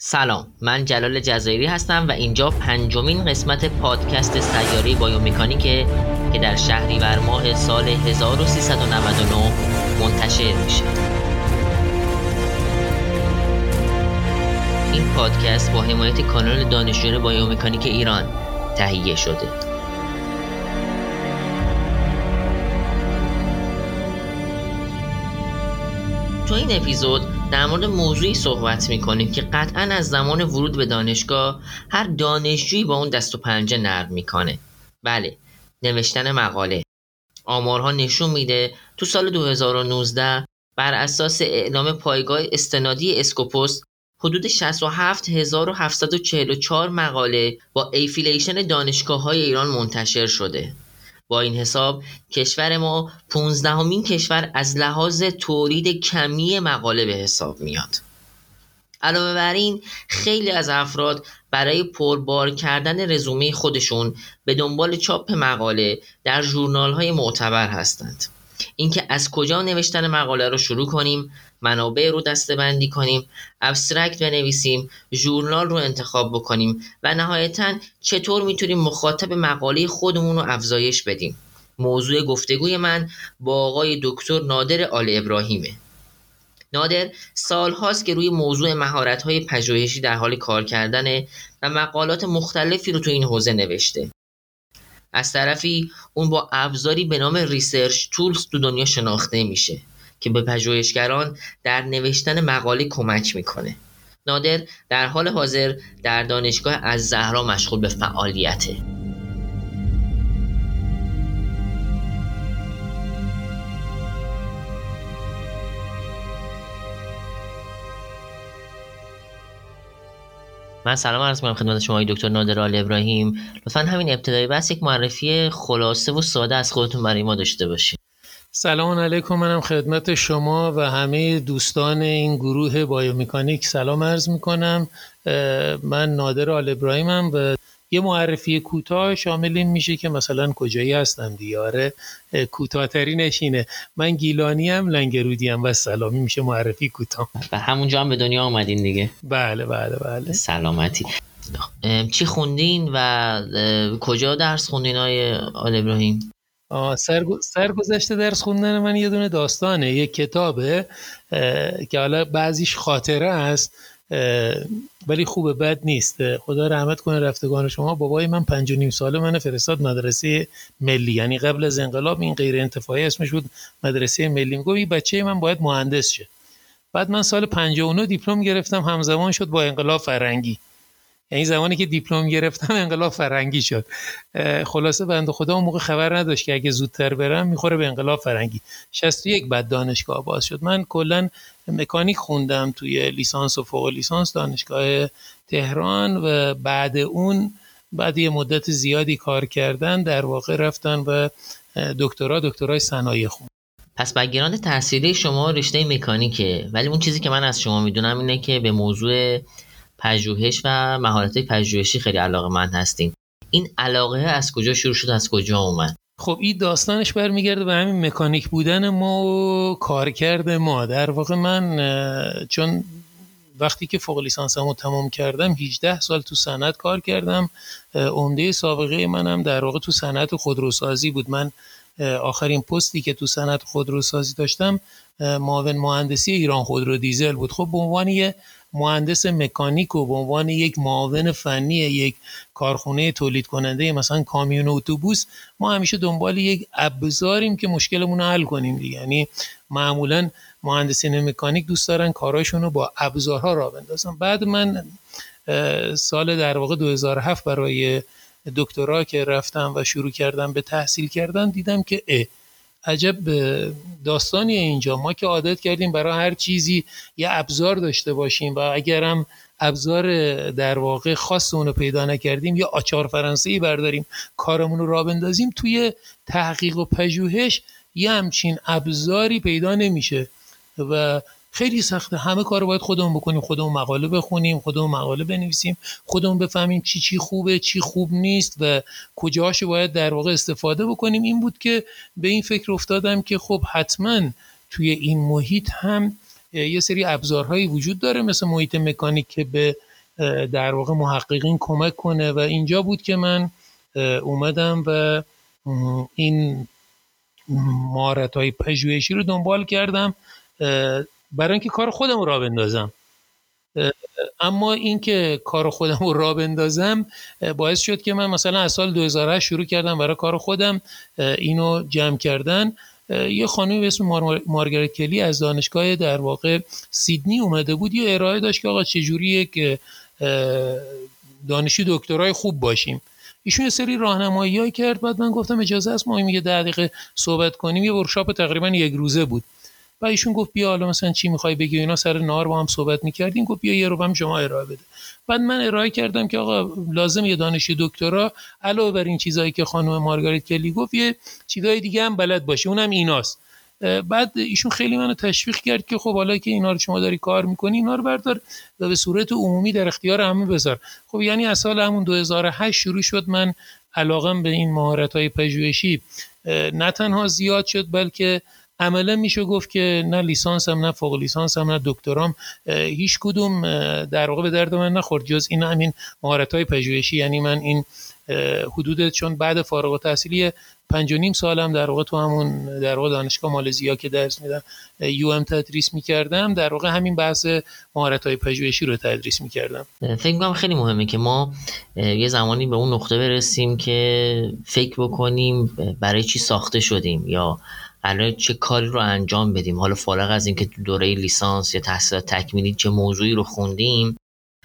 سلام من جلال جزایری هستم و اینجا پنجمین قسمت پادکست سیاره بایومکانیکه که در شهریور ماه سال 1399 منتشر میشه. این پادکست با حمایت کانال دانشجویان بایومکانیک ایران تهیه شده. تو این اپیزود در مورد موضوعی صحبت می‌کنیم که قطعا از زمان ورود به دانشگاه هر دانشجویی با اون دست و پنجه نرم می‌کنه. بله نوشتن مقاله. آمارها نشون میده تو سال 2019 بر اساس اعلام پایگاه استنادی اسکوپوس حدود 67744 مقاله با affiliation دانشگاه های ایران منتشر شده. با این حساب کشور ما 15 همین کشور از لحاظ تولید کمی مقاله به حساب میاد. علاوه بر این خیلی از افراد برای پربار کردن رزومه خودشون به دنبال چاپ مقاله در ژورنال های معتبر هستند. اینکه از کجا نوشتن مقاله رو شروع کنیم؟ منابع رو دسته بندی کنیم ابسترکت بنویسیم ژورنال رو انتخاب بکنیم و نهایتا چطور می‌تونیم مخاطب مقاله خودمون رو افزایش بدیم؟ موضوع گفتگوی من با آقای دکتر نادر آل ابراهیمه. نادر سالهاست که روی موضوع مهارت‌های پژوهشی در حال کار کردنه و مقالات مختلفی رو تو این حوزه نوشته. از طرفی اون با ابزاری به نام Research Tools تو دنیا شناخته میشه. که به پژوهشگران در نوشتن مقاله کمک می‌کنه. نادر در حال حاضر در دانشگاه از زهرا مشغول به فعالیته. من سلام عرض می‌کنم خدمت شما دکتر نادر آل ابراهیم. لطفا همین ابتدایی بس یک معرفی خلاصه و ساده از خودتون برای ما داشته باشید سلام علیکم منم خدمت شما و همه دوستان این گروه بایومکانیک. سلام عرض می‌کنم. من نادر آل ابراهیمم و یه معرفی کوتاه شامل این میشه که مثلا کجایی هستم دیاره کوتاهتری نشینه من گیلانی هم لنگرودی هم و سلامی میشه معرفی کوتاه. و همونجا هم به دنیا آمدین دیگه. بله بله بله. سلامتی. چی خوندین و کجا درس خوندین های آل ابراهیم؟ سرگذشته درس خوندن من یه دونه داستانه یه کتابه که حالا بعضیش خاطره است ولی خوبه بد نیست. خدا رحمت کنه رفتگان شما. بابای من پنج و نیم ساله من فرستاد مدرسه ملی. یعنی قبل از انقلاب این غیر انتفاعی اسمش بود مدرسه ملی. میگه بچه من باید مهندس شه. بعد من سال 59 دیپلم گرفتم همزمان شد با انقلاب فرنگی. یعنی زمانی که دیپلم گرفتم انقلاب فرنگی شد. خلاصه بنده خدا اون موقع خبر نداشت که اگه زودتر برم می‌خوره به انقلاب فرنگی 61 بعد دانشگاه باز شد. من کلا مکانیک خوندم توی لیسانس و فوق لیسانس دانشگاه تهران و بعد اون بعد یه مدت زیادی کار کردن در واقع رفتن و دکترا دکترای صنایع خون پس بگیراند تحصیلی شما رشته مکانیکه ولی اون چیزی که من از شما می‌دونم اینه که به موضوع پژوهش و مهارت پژوهشی خیلی علاقه من هستیم این علاقه از کجا شروع شد؟ از کجا اومد؟ خب این داستانش برمیگرده به همین مکانیک بودن ما و کارکرد ما. در واقع من چون وقتی که فوق لیسانسمو تمام کردم 18 سال تو صنعت کار کردم. عمده سابقه منم در واقع تو صنعت خودروسازی بود. من آخرین پستی که تو صنعت خودروسازی داشتم معاون مهندسی ایران خودرو دیزل بود. خب به عنوان یه مهندس مکانیک و به عنوان یک معاون فنی یک کارخونه تولید کننده مثلا کامیون اتوبوس ما همیشه دنبال یک ابزاریم که مشکلمون رو حل کنیم دیگه. یعنی معمولا مهندسین مکانیک دوست دارن کاراشون رو با ابزارها را بندازن. بعد من سال در واقع 2007 برای دکترا که رفتم و شروع کردم به تحصیل کردن دیدم که عجب داستانی اینجا. ما که عادت کردیم برای هر چیزی یه ابزار داشته باشیم و اگرم ابزار در واقع خاص اونو پیدا نکردیم یا آچار فرانسه برداریم کارمون رو را بندازیم توی تحقیق و پژوهش یه همچین ابزاری پیدا نمیشه. و خیلی سخته. همه کار باید خودمون بکنیم. خودمون مقاله بخونیم خودمون مقاله بنویسیم خودمون بفهمیم چی چی خوبه چی خوب نیست و کجاش باید در واقع استفاده بکنیم. این بود که به این فکر افتادم که خب حتما توی این محیط هم یه سری ابزارهایی وجود داره. مثل محیط مکانیک که به در واقع محققین کمک کنه. و اینجا بود که من اومدم و این مهارت های پژوهشی رو دنبال کردم. برای اینکه کار خودم را بندازم. اما اینکه کار خودم رو را بندازم باعث شد که من مثلا از سال 2008 شروع کردم برای کار خودم اینو جمع کردن. یه خانمی به اسم مارگریت کلی از دانشگاه در واقع سیدنی اومده بود. یه ارائه داشت که آقا چجوریه که دانشی دکترای خوب باشیم. ایشون یه سری راهنمایی کرد. بعد من گفتم اجازه است ما یه دقیقه صحبت کنیم. یه ورکشاپ تقریبا یک روزه بود. و ایشون گفت بیا حالا مثلا چی می‌خوای بگی اینا سر نار با هم صحبت می‌کردیم گفت بیا یه رو هم شما ارائه بده. بعد من ارائه کردم که آقا لازم یه دانشی دکترا علاوه بر این چیزایی که خانم مارگاریت کلی گفت یه چیزای دیگه هم بلد باشه. اونم ایناست. بعد ایشون خیلی منو تشویق کرد که خب حالا که اینا رو شما داری کار می‌کنی اینا رو بردار و به صورت عمومی در اختیار همه بذار. خب یعنی از سال همون 2008 شروع شد من علاقم به این مهارت های پژوهشی نه تنها زیاد شد بلکه عملا میشه گفت که نه هم نه فوق لیسانس هم نه دکترام هیچ کدوم در واقع به درد من نخورد. جز این همین مهارت های پژوهشی. یعنی من این حدود چون بعد فارغ التحصیلی پنج و نیم سالم در واقع تو همون در واقع دانشگاه مالزیا که درس میدم یو ام تدریس می‌کردم. در واقع همین بحث مهارت های پژوهشی رو تدریس می‌کردم. فکر می‌کنم خیلی مهمه که ما یه زمانی به اون نقطه برسیم که فکر بکنیم برای چی ساخته شدیم یا قرار چه کاری رو انجام بدیم؟ حالا فارغ از اینکه تو دوره لیسانس یا تحصیلات تکمیلی چه موضوعی رو خوندیم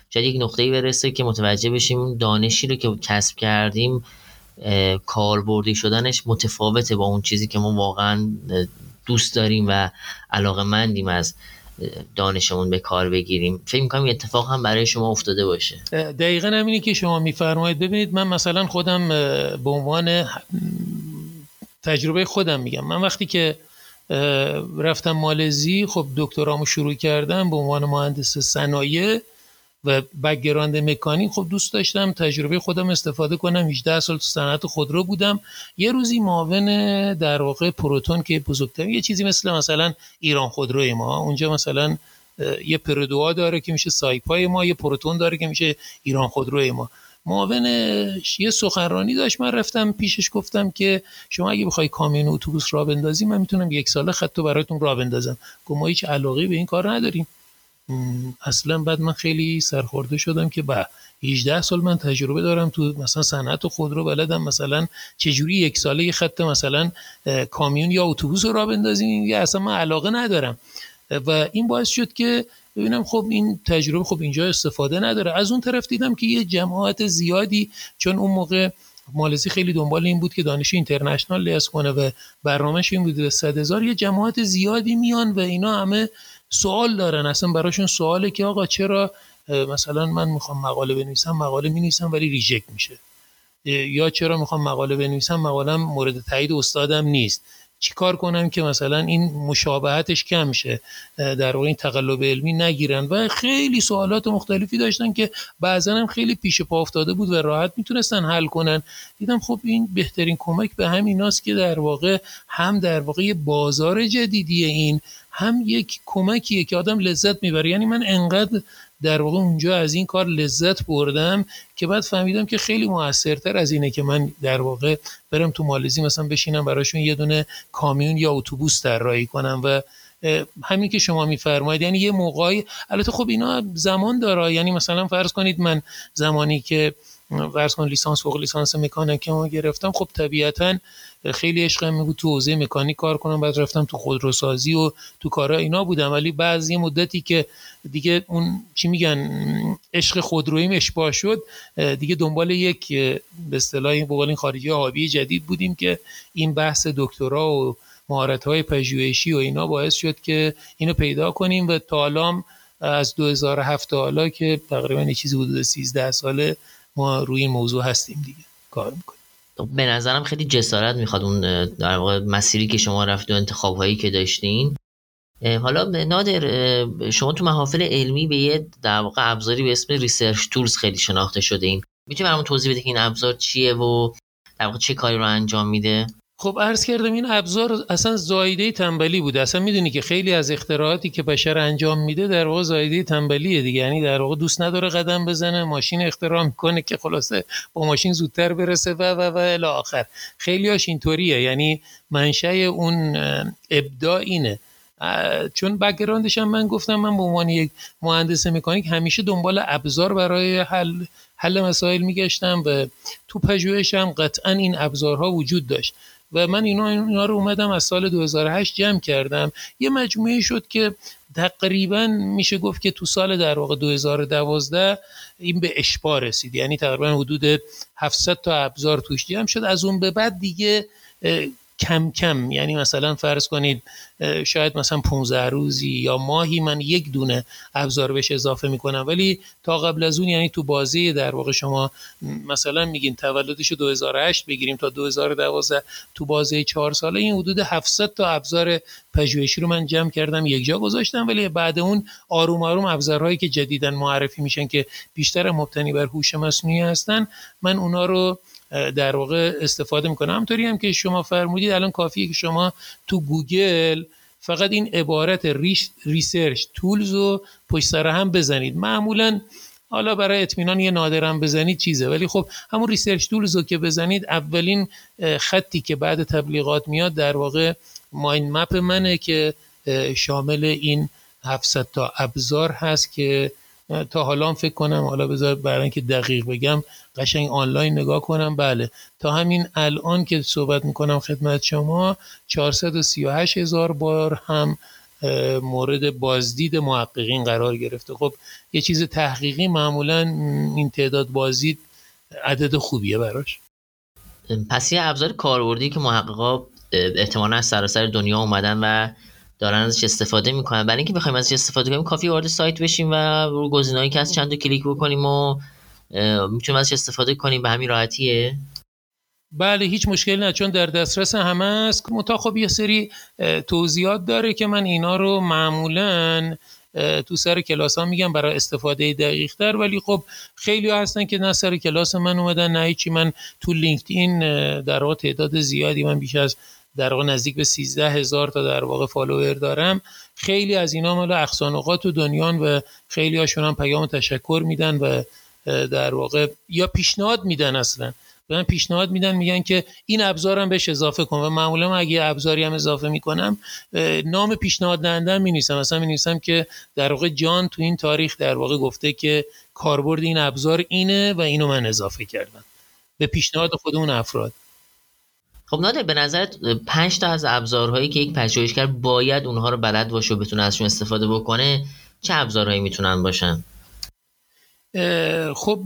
شاید یک نقطه‌ای برسه که متوجه بشیم دانشی رو که کسب کردیم کاربردی شدنش متفاوته با اون چیزی که ما واقعا دوست داریم و علاقه مندیم از دانشمون به کار بگیریم. فکر می‌کنم اتفاق هم برای شما افتاده باشه. دقیقا همینی که شما میفرمایید. ببینید من مثلا خودم به عنوان تجربه خودم میگم. من وقتی که رفتم مالزی خب دکترامو شروع کردم به عنوان مهندس صنایع و background مکانیک. خب دوست داشتم تجربه خودم استفاده کنم. 18 سال تو صنعت خودرو بودم. یه روزی معاون در واقع پروتون که بزرگتر یه چیزی مثل مثلا ایران خودروی ما. اونجا مثلا یه پردوها داره که میشه سایپای ما یه پروتون داره که میشه ایران خودروی ما. معاون یه سخنرانی داشت. من رفتم پیشش گفتم که شما اگه بخوای کامیون اتوبوس را بندازی من می‌تونم یک ساله خطو براتون را بندازم. گفت ما هیچ علاقه به این کار نداریم. اصلا بعد من خیلی سرخورده شدم که با 18 سال من تجربه دارم تو مثلا صنعت خودرو بلدم. مثلا چجوری یک ساله یه خط مثلا کامیون یا اتوبوس رو را بندازیم؟ یا اصلا من علاقه ندارم. و این باعث شد که ببینم خب این تجربه خب اینجا استفاده نداره. از اون طرف دیدم که یه جماعت زیادی چون اون موقع مالزی خیلی دنبال این بود که دانش اینترنشنال لیاس کنه و برنامهش این بود به صد هزار یه جماعت زیادی میان و اینا همه سوال دارن. اصلا براشون سواله که آقا چرا مثلا من می‌خوام مقاله بنویسم مقاله می‌نویسم ولی ریجکت میشه. یا چرا می‌خوام مقاله بنویسم مقالم مورد تایید استادم نیست. چیکار کنم که مثلا این مشابهتش کم شه؟ در واقع این تقلب علمی نگیرن. و خیلی سوالات مختلفی داشتن که بعضا هم خیلی پیش پا افتاده بود و راحت می‌تونستن حل کنن. دیدم خب این بهترین کمک به همیناست که در واقع هم در واقع بازار جدیدی این هم یک کمکیه که آدم لذت می‌بره. یعنی من انقدر در واقع اونجا از این کار لذت بردم که بعد فهمیدم که خیلی موثرتر از اینه که من در واقع برم تو مالزی مثلا بشینم براشون یه دونه کامیون یا اتوبوس طراحی کنم و همین که شما میفرمایید. یعنی یه موقعی البته خب اینا زمان داره. یعنی مثلا فرض کنید من زمانی که فرض کن لیسانس فوق لیسانس مکانیک ما گرفتم خب طبیعتا خیلی عشقم بود تو حوزه مکانیک کار کنم بعد رفتم تو خودروسازی و تو کارا اینا بودم. ولی بعضی مدتی که دیگه اون چی میگن عشق خودرویم اشباه شد دیگه دنبال یک به اصطلاح این خارجی آبی جدید بودیم که این بحث دکترا و مهارت های پژوهشی و اینا باعث شد که اینو پیدا کنیم و تا از 2007 تا حالا که تقریبا یه چیزی حدود 13 ساله ما روی این موضوع هستیم دیگه. کار می‌کنیم. به نظرم خیلی جسارت می‌خواد اون در واقع مسیری که شما رفت و انتخاب هایی که داشتین. حالا نادر شما تو محافل علمی به یه در واقع ابزاری به اسم Research Tools خیلی شناخته شده این می‌تونی برامون توضیح بده که این ابزار چیه و در واقع چه کاری رو انجام میده؟ خب عرض کردم این ابزار اصلا زایده تنبلی بوده. اصلا می‌دونی که خیلی از اختراعاتی که بشر انجام میده در واقع زایده تنبلیه دیگه. یعنی در واقع دوست نداره قدم بزنه ماشین اختراع می‌کنه که خلاصه با ماشین زودتر برسه و و و الی آخر. خیلی هاش اینطوریه. یعنی منشأ اون ابداع اینه. چون بکگراندش هم من گفتم من به عنوان یک مهندس مکانیک همیشه دنبال ابزار برای حل حل مسائل میگشتم و تو پژوهشم قطعا این ابزارها وجود داشت. و من اینا, اینا رو اومدم از سال 2008 جمع کردم. یه مجموعه شد که تقریبا میشه گفت که تو سال در واقع 2012 این به اشبا رسید. یعنی تقریبا حدود 700 تا ابزار توش جمع شد. از اون به بعد دیگه کم کم یعنی مثلا فرض کنید شاید مثلا 15 روزی یا ماهی من یک دونه ابزار بهش اضافه می‌کنم. ولی تا قبل از اون یعنی تو بازی در واقع شما مثلا میگین تولدش 2008 بگیریم تا 2012 تو بازی 4 ساله این حدود 700 تا ابزار پژوهشی رو من جمع کردم یک جا گذاشتم. ولی بعد اون آروم آروم ابزارهایی که جدیدا معرفی میشن که بیشتر مبتنی بر هوش مصنوعی هستن من اونا رو در واقع استفاده می‌کنه. همطوری هم که شما فرمودید الان کافیه که شما تو گوگل فقط این عبارت ریش Research Tools رو پشت سر هم بزنید. معمولا حالا برای اطمینان یه نادرم بزنید چیزه ولی خب همون Research Tools رو که بزنید اولین خطی که بعد تبلیغات میاد در واقع mind map منه که شامل این 700 تا ابزار هست که تا حالا فکر کنم حالا بذار برای اینکه دقیق بگم قشنگ آنلاین نگاه کنم. بله. تا همین الان که صحبت می‌کنم خدمت شما 438 هزار بار هم مورد بازدید محققین قرار گرفته. خب یه چیز تحقیقی معمولا این تعداد بازدید عدد خوبیه براش. پس یه ابزار کاربردی که محققا احتمالا از سراسر دنیا اومدن و دارن ازش استفاده می‌کنن. برای اینکه بخوایم ازش استفاده کنیم کافی وارد سایت بشیم و رو گزینه‌ای که از چند تا کلیک بکنیم و می‌تونیم ازش استفاده کنیم. به همین راحتیه. بله هیچ مشکلی نه. چون در دسترس همه است. منتها خب یه سری توضیحات داره که من اینا رو معمولا تو سر کلاس ها میگم برای استفاده دقیق تر ولی خب خیلی هستن که نه سر کلاس من اومدن نه چی من تو لینکدین در واقع تعداد زیادی من بیش از در واقع نزدیک به 13 هزار تا در واقع follower دارم. خیلی از اینا مال اقصی نقاط دنیان و خیلی هاشون هم پیام تشکر میدن و در واقع یا پیشنهاد میدن اصلا. من پیشنهاد میدن میگن که این ابزارم بهش اضافه کن. و معمولا اگه ابزاری هم اضافه می‌کنم نام پیشنهاد دهنده می نیستم مثلا می نیستم که در واقع جان تو این تاریخ در واقع گفته که کاربرد این ابزار اینه و اینو من اضافه کردم. به پیشنهاد خود اون افراد. خب نادر به نظرت پنج تا از ابزارهایی که یک پژوهشگر باید اونها رو بلد باشه و بتونه ازشون استفاده بکنه چه ابزارهایی می‌تونن باشن؟ خب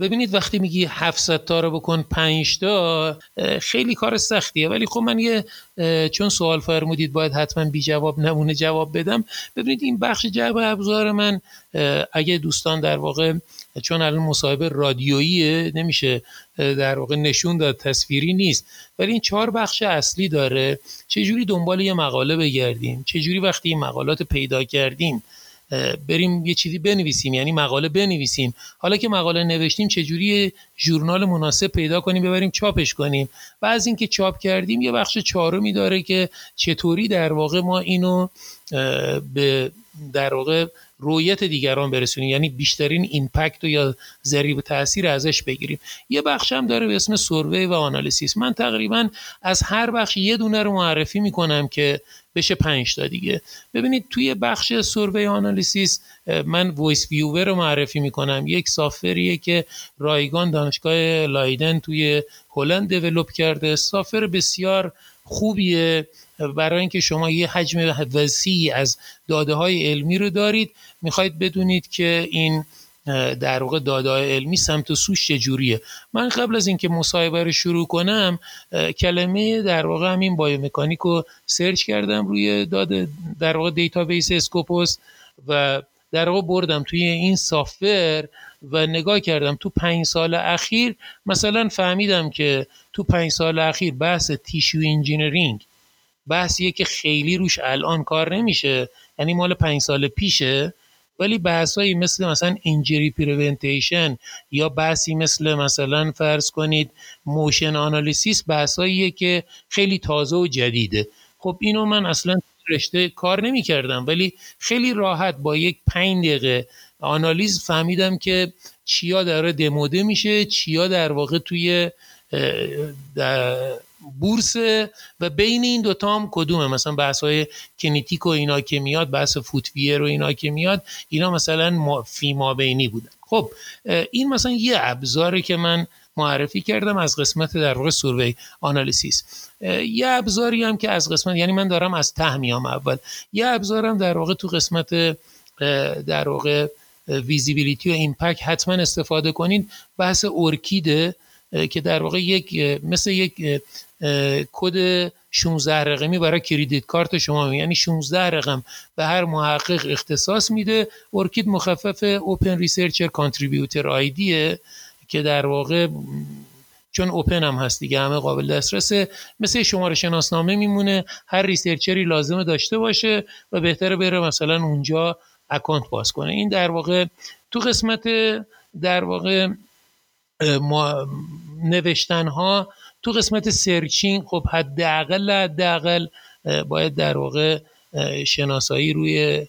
ببینید وقتی میگی 700 تا رو بکن 5 تا خیلی کار سختیه. ولی خب من یه چون سوال فرمودید باید حتما بی جواب نمونه جواب بدم. ببینید این بخش جواب ابزار من اگه دوستان در واقع چون الان مصاحبه رادیوییه نمیشه در واقع نشون داد تصویری نیست. ولی این چهار بخش اصلی داره. چجوری دنبال یه مقاله بگردیم؟ چجوری وقتی این مقالات پیدا کردیم بریم یه چیزی بنویسیم؟ یعنی مقاله بنویسیم. حالا که مقاله نوشتیم چجوری ژورنال مناسب پیدا کنیم ببریم چاپش کنیم؟ و از اینکه چاپ کردیم یه بخش چهارمی داره که چطوری در واقع ما اینو به در واقع رویت دیگران برسونیم. یعنی بیشترین ایمپکت و یا ضریب تاثیر ازش بگیریم. یه بخش هم داره به اسم سروی و آنالیسیس. من تقریبا از هر بخش یه دونه رو معرفی می‌کنم که بشه پنج تا دیگه. ببینید توی بخش survey analysis من VOSviewer رو معرفی می‌کنم. یک software ه که رایگان دانشگاه لایدن توی هلند develop کرده. software بسیار خوبیه. برای اینکه شما یه حجم وسیعی از داده های علمی رو دارید می‌خواید بدونید که این در واقع داده علمی سمت و سوش چجوریه من قبل از اینکه مصاحبه رو شروع کنم کلمه در واقع همین biomechanic رو search کردم روی داده در واقع database اسکوپوس و در واقع بردم توی این software و نگاه کردم تو پنج سال اخیر. مثلا فهمیدم که تو پنج سال اخیر بحث tissue engineering بحثیه که خیلی روش الان کار نمیشه. یعنی مال پنج سال پیشه ولی بحثایی مثل مثلا injury preventation یا بحثی مثل مثلا فرض کنید motion analysis بحثاییه که خیلی تازه و جدیده. خب اینو من اصلا رشته کار نمی کردم ولی خیلی راحت با یک پنج دقیقه آنالیز فهمیدم که چیا داره دموده میشه چیا در واقع توی در بورس و بین این دوتا هم کدومه؟ مثلا بحث های kinetic و اینا که میاد بحث footwear و اینا که میاد اینا مثلا فی ما بینی بودن. خب این مثلا یه ابزاری که من معرفی کردم از قسمت در واقع survey analysis. یه ابزاری هم که از قسمت یعنی من دارم از ته میام اول. یه ابزارم در واقع تو قسمت در واقع visibility و impact حتما استفاده کنین. بحث ORCID ه که در واقع یک مثل یک کد 16 رقمی برای credit card شما. یعنی 16 رقم به هر محقق اختصاص میده. ORCID مخفف Open Researcher Contributor ID ه که در واقع چون open هم هست دیگه همه قابل دسترسه مثل شماره شناسنامه میمونه. هر researcher ی لازمه داشته باشه و بهتره بره مثلا اونجا account باز کنه. این در واقع تو قسمت در واقع نوشتن ها تو قسمت searching خب حداقل حداقل باید در واقع شناسایی روی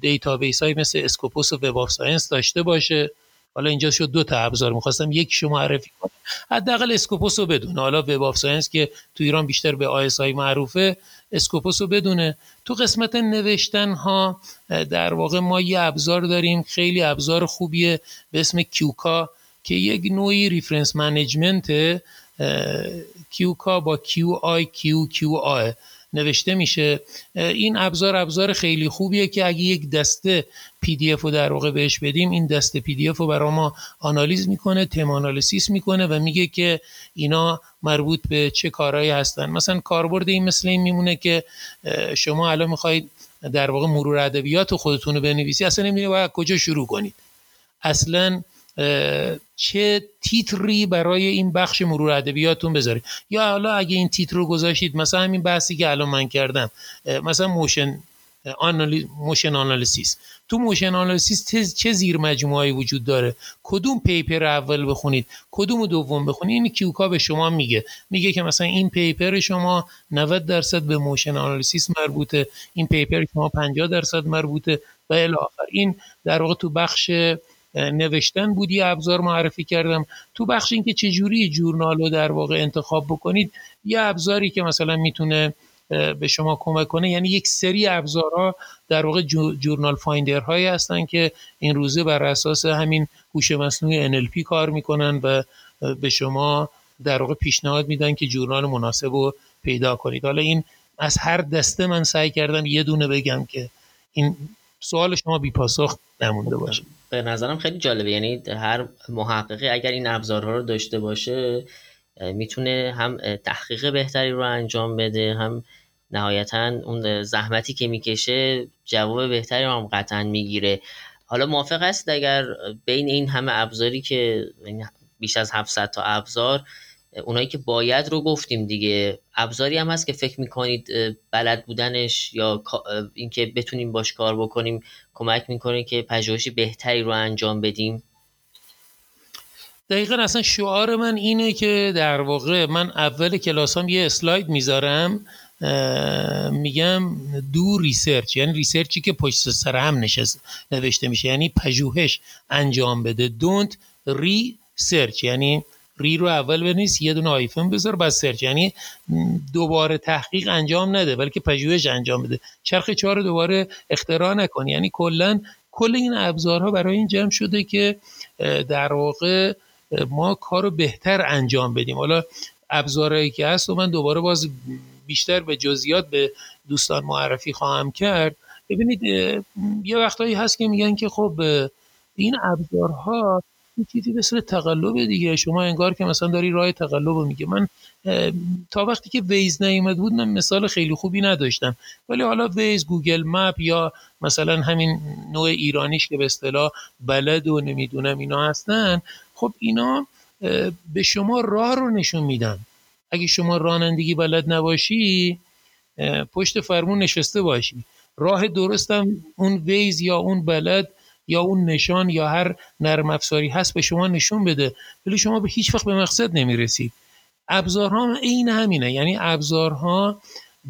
database های مثل Scopus و Web of Science داشته باشه. حالا اینجا شد دو تا ابزار می‌خواستم یک شما معرفی کنم. حداقل Scopus رو بدونه. حالا Web of Science که تو ایران بیشتر به ISI معروفه Scopus رو بدونه. تو قسمت نوشتن ها در واقع ما یه ابزار داریم خیلی ابزار خوبیه به اسم Qiqqa که یک نوعی reference management Qiqqa با Q I Q Q A نوشته میشه. این ابزار ابزار خیلی خوبیه که اگه یک دسته PDF رو در واقع بهش بدیم این دسته PDF رو برای ما آنالیز می‌کنه theme analysis می‌کنه و میگه که اینا مربوط به چه کارهایی هستن. مثلا کاربرد این مثل این میمونه که شما الان می‌خواید در واقع مرور ادبیات خودتون رو بنویسی اصلا نمی‌دونید باید کجا شروع کنید. اصلا چه تیتری برای این بخش مرور ادبیاتتون بذارید یا حالا اگه این تیتر رو گذاشتید مثلا همین بحثی که الان من کردم مثلا motion motion analysis. تو motion analysis چه زیر مجموعه‌ای وجود داره؟ کدوم paper اول بخونید؟ کدوم دوم بخونید؟ این Qiqqa به شما میگه. میگه که مثلا این paper شما 90 درصد به motion analysis مربوطه این پیپر شما 50 درصد مربوطه و الی این در واقع تو بخش نوشتن بودی ابزار معرفی کردم. تو بخش اینکه چجوری جورنال رو در واقع انتخاب بکنید یه ابزاری که مثلا می‌تونه به شما کمک کنه یعنی یک سری ابزارها در واقع جورنال فایندر هایی هستن که این روزه بر اساس همین هوش مصنوعی NLP کار می‌کنن و به شما در واقع پیشنهاد میدن که جورنال مناسب رو پیدا کنید. حالا این از هر دسته من سعی کردم یه دونه بگم که این سوال شما بی پاسخ نمونده باشه. به نظرم خیلی جالبه. یعنی هر محققی اگر این ابزارها رو داشته باشه می‌تونه هم تحقیق بهتری رو انجام بده هم نهایتا اون زحمتی که می‌کشه جواب بهتری رو هم قطعا می‌گیره. حالا موافق است اگر بین این همه ابزاری که بیش از 700 تا ابزار اونایی که باید رو گفتیم دیگه. ابزاری هم هست که فکر می‌کنید بلد بودنش یا اینکه بتونیم باش کار بکنیم کمک می‌کنه که پژوهشی بهتری رو انجام بدیم؟ دقیقا اصلا شعار من اینه که در واقع من اول کلاسام یه اسلاید می‌ذارم میگم do research یعنی research ی که پشت سر هم نشست نوشته میشه. یعنی پژوهش انجام بده. don't re-search یعنی re رو اول بنویس یه دونه hyphen بذار بعد search. یعنی دوباره تحقیق انجام نده بلکه پژوهش انجام بده. چرخ را دوباره اختراع نکن. یعنی کلا کل این ابزارها برای این جمع شده که در واقع ما کار رو بهتر انجام بدیم. حالا ابزارهایی که هست و من دوباره باز بیشتر به جزئیات به دوستان معرفی خواهم کرد. ببینید یه وقتایی هست که میگن که خب این ابزارها چیزی مثل تقلب دیگه. شما انگار که مثلا داری راه تقلب میگه من تا وقتی که Waze نیومد بود من مثال خیلی خوبی نداشتم. ولی حالا Waze Google Map یا مثلا همین نوع ایرانیش که به اصطلاح بلد و نمی‌دونم اینا هستن خب اینا به شما راه رو نشون میدن. اگه شما رانندگی بلد نباشی پشت فرمون نشسته باشی. راه درستم اون ویز یا اون بلد یا اون نشان یا هر نرم افزاری هست به شما نشون بده. ولی شما به هیچ وقت به مقصد نمی‌رسید. ابزارها عین همینه. یعنی ابزارها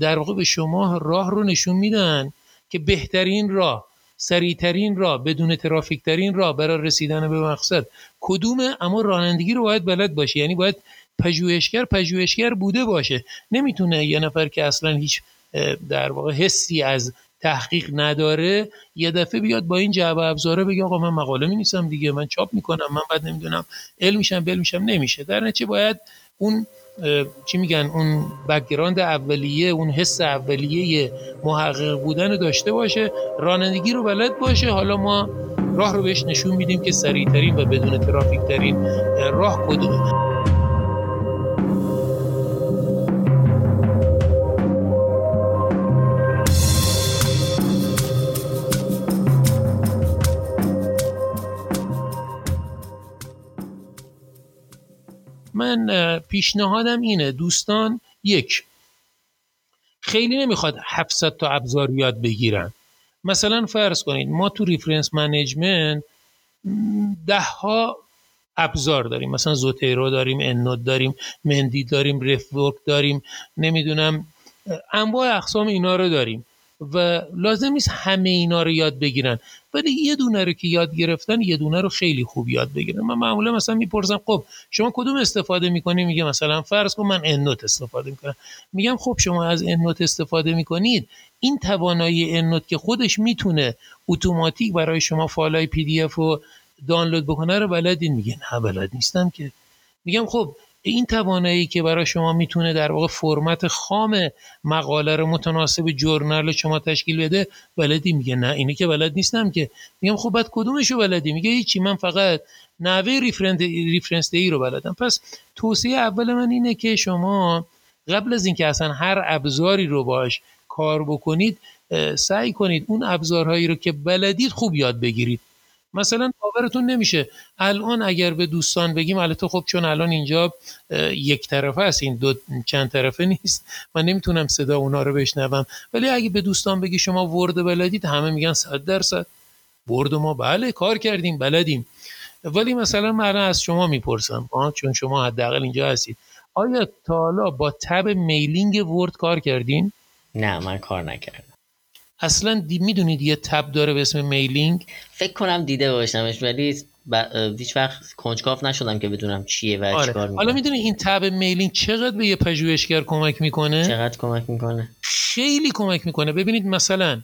در واقع به شما راه رو نشون میدن که بهترین راه سریعترین راه بدون ترافیک ترین راه برای رسیدن به مقصد. کدومه اما رانندگی رو باید بلد باشه. یعنی باید پژوهشگر پژوهشگر بوده باشه. نمی‌تونه یه نفر که اصلا هیچ در واقع حسی از تحقیق نداره یه دفعه بیاد با این جعبه ابزاره بگه آقا من مقاله می دیگه من چاپ می‌کنم من بعد نمی‌دونم علم میشم بل میشم نمیشه. در نتیجه باید اون چی میگن اون background اولیه اون حس اولیه محقق بودن داشته باشه رانندگی رو بلد باشه. حالا ما راه رو بهش نشون میدیم که سریعترین و بدون ترافیک ترین راه کدومه. من پیشنهادم اینه دوستان یک خیلی نمی‌خواد 700 تا ابزار یاد بگیرن. مثلا فرض کنید ما تو reference management ده ها ابزار داریم. مثلا Zotero داریم EndNote داریم Mendeley داریم RefWorks داریم نمی‌دونم انواع اقسام اینا رو داریم. و لازم نیست همه اینا رو یاد بگیرن. ولی یه دونه رو که یاد گرفتن یه دونه رو خیلی خوب یاد بگیرن. من معمولا مثلا می‌پرسم خب شما کدوم استفاده می‌کنی؟ میگه مثلا فرض کن من EndNote استفاده می‌کنم. میگم خب شما از EndNote استفاده می‌کنید. این توانایی EndNote که خودش می‌تونه اتوماتیک برای شما فایل PDF رو دانلود بکنه رو بلدین. میگه نه بلد نیستم که. میگم خب این توانایی که برای شما می‌تونه در واقع فرمت خام مقاله رو متناسب journal شما تشکیل بده بلدی؟ میگه نه اینه که بلد نیستم که. میگم خب بعد کدومشو بلدی؟ میگه هیچی من فقط نحوه reference دهی رو بلدم. پس توصیه اول من اینه که شما قبل از اینکه اصلا هر ابزاری رو باش کار بکنید سعی کنید اون ابزارهایی رو که بلدید خوب یاد بگیرید. مثلا باورتون نمیشه. الان اگر به دوستان بگیم البته خب چون الان اینجا یک طرفه است این دو چند طرفه نیست. من نمی‌تونم صدا اونا رو بشنوم. ولی اگه به دوستان بگی شما ورد بلدید همه میگن صد درصد. ورد ما بله کار کردیم بلدیم. ولی مثلا من از شما می‌پرسم چون شما حداقل اینجا هستید. آیا تا حالا با tab Mailing Word کار کردین؟ نه من کار نکردم. اصلا دی می‌دونید یه tab داره به اسم Mailing؟ فکر کنم دیده باشمش ولی هیچ وقت کنجکاو نشدم که بدونم چیه و آره. چیکار می‌کنه. حالا می‌دونی این tab Mailing چقدر به یه پژوهشگر کمک می‌کنه؟ چقدر کمک می‌کنه؟ خیلی کمک می‌کنه. ببینید مثلا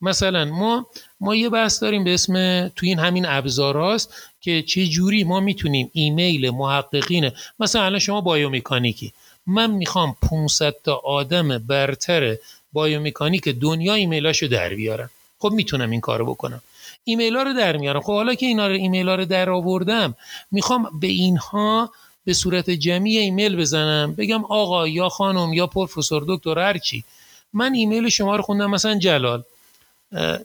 مثلا ما ما یه بحث داریم به اسم تو این همین ابزاراست که چه جوری ما می‌تونیم ایمیل محققین مثلا الان شما biomechanic ی. من می‌خوام 500 تا آدم برتر biomechanic دنیا ایمیلاشو در بیارم. خب می‌تونم این کارو بکنم. ایمیل ها رو در میارم. خب حالا که اینا رو ایمیل ها رو در آوردم می‌خوام به اینها به صورت جمعی ایمیل بزنم. بگم آقا یا خانم یا پروفسور دکتر هرچی من ایمیل شما رو خوندم مثلا جلال.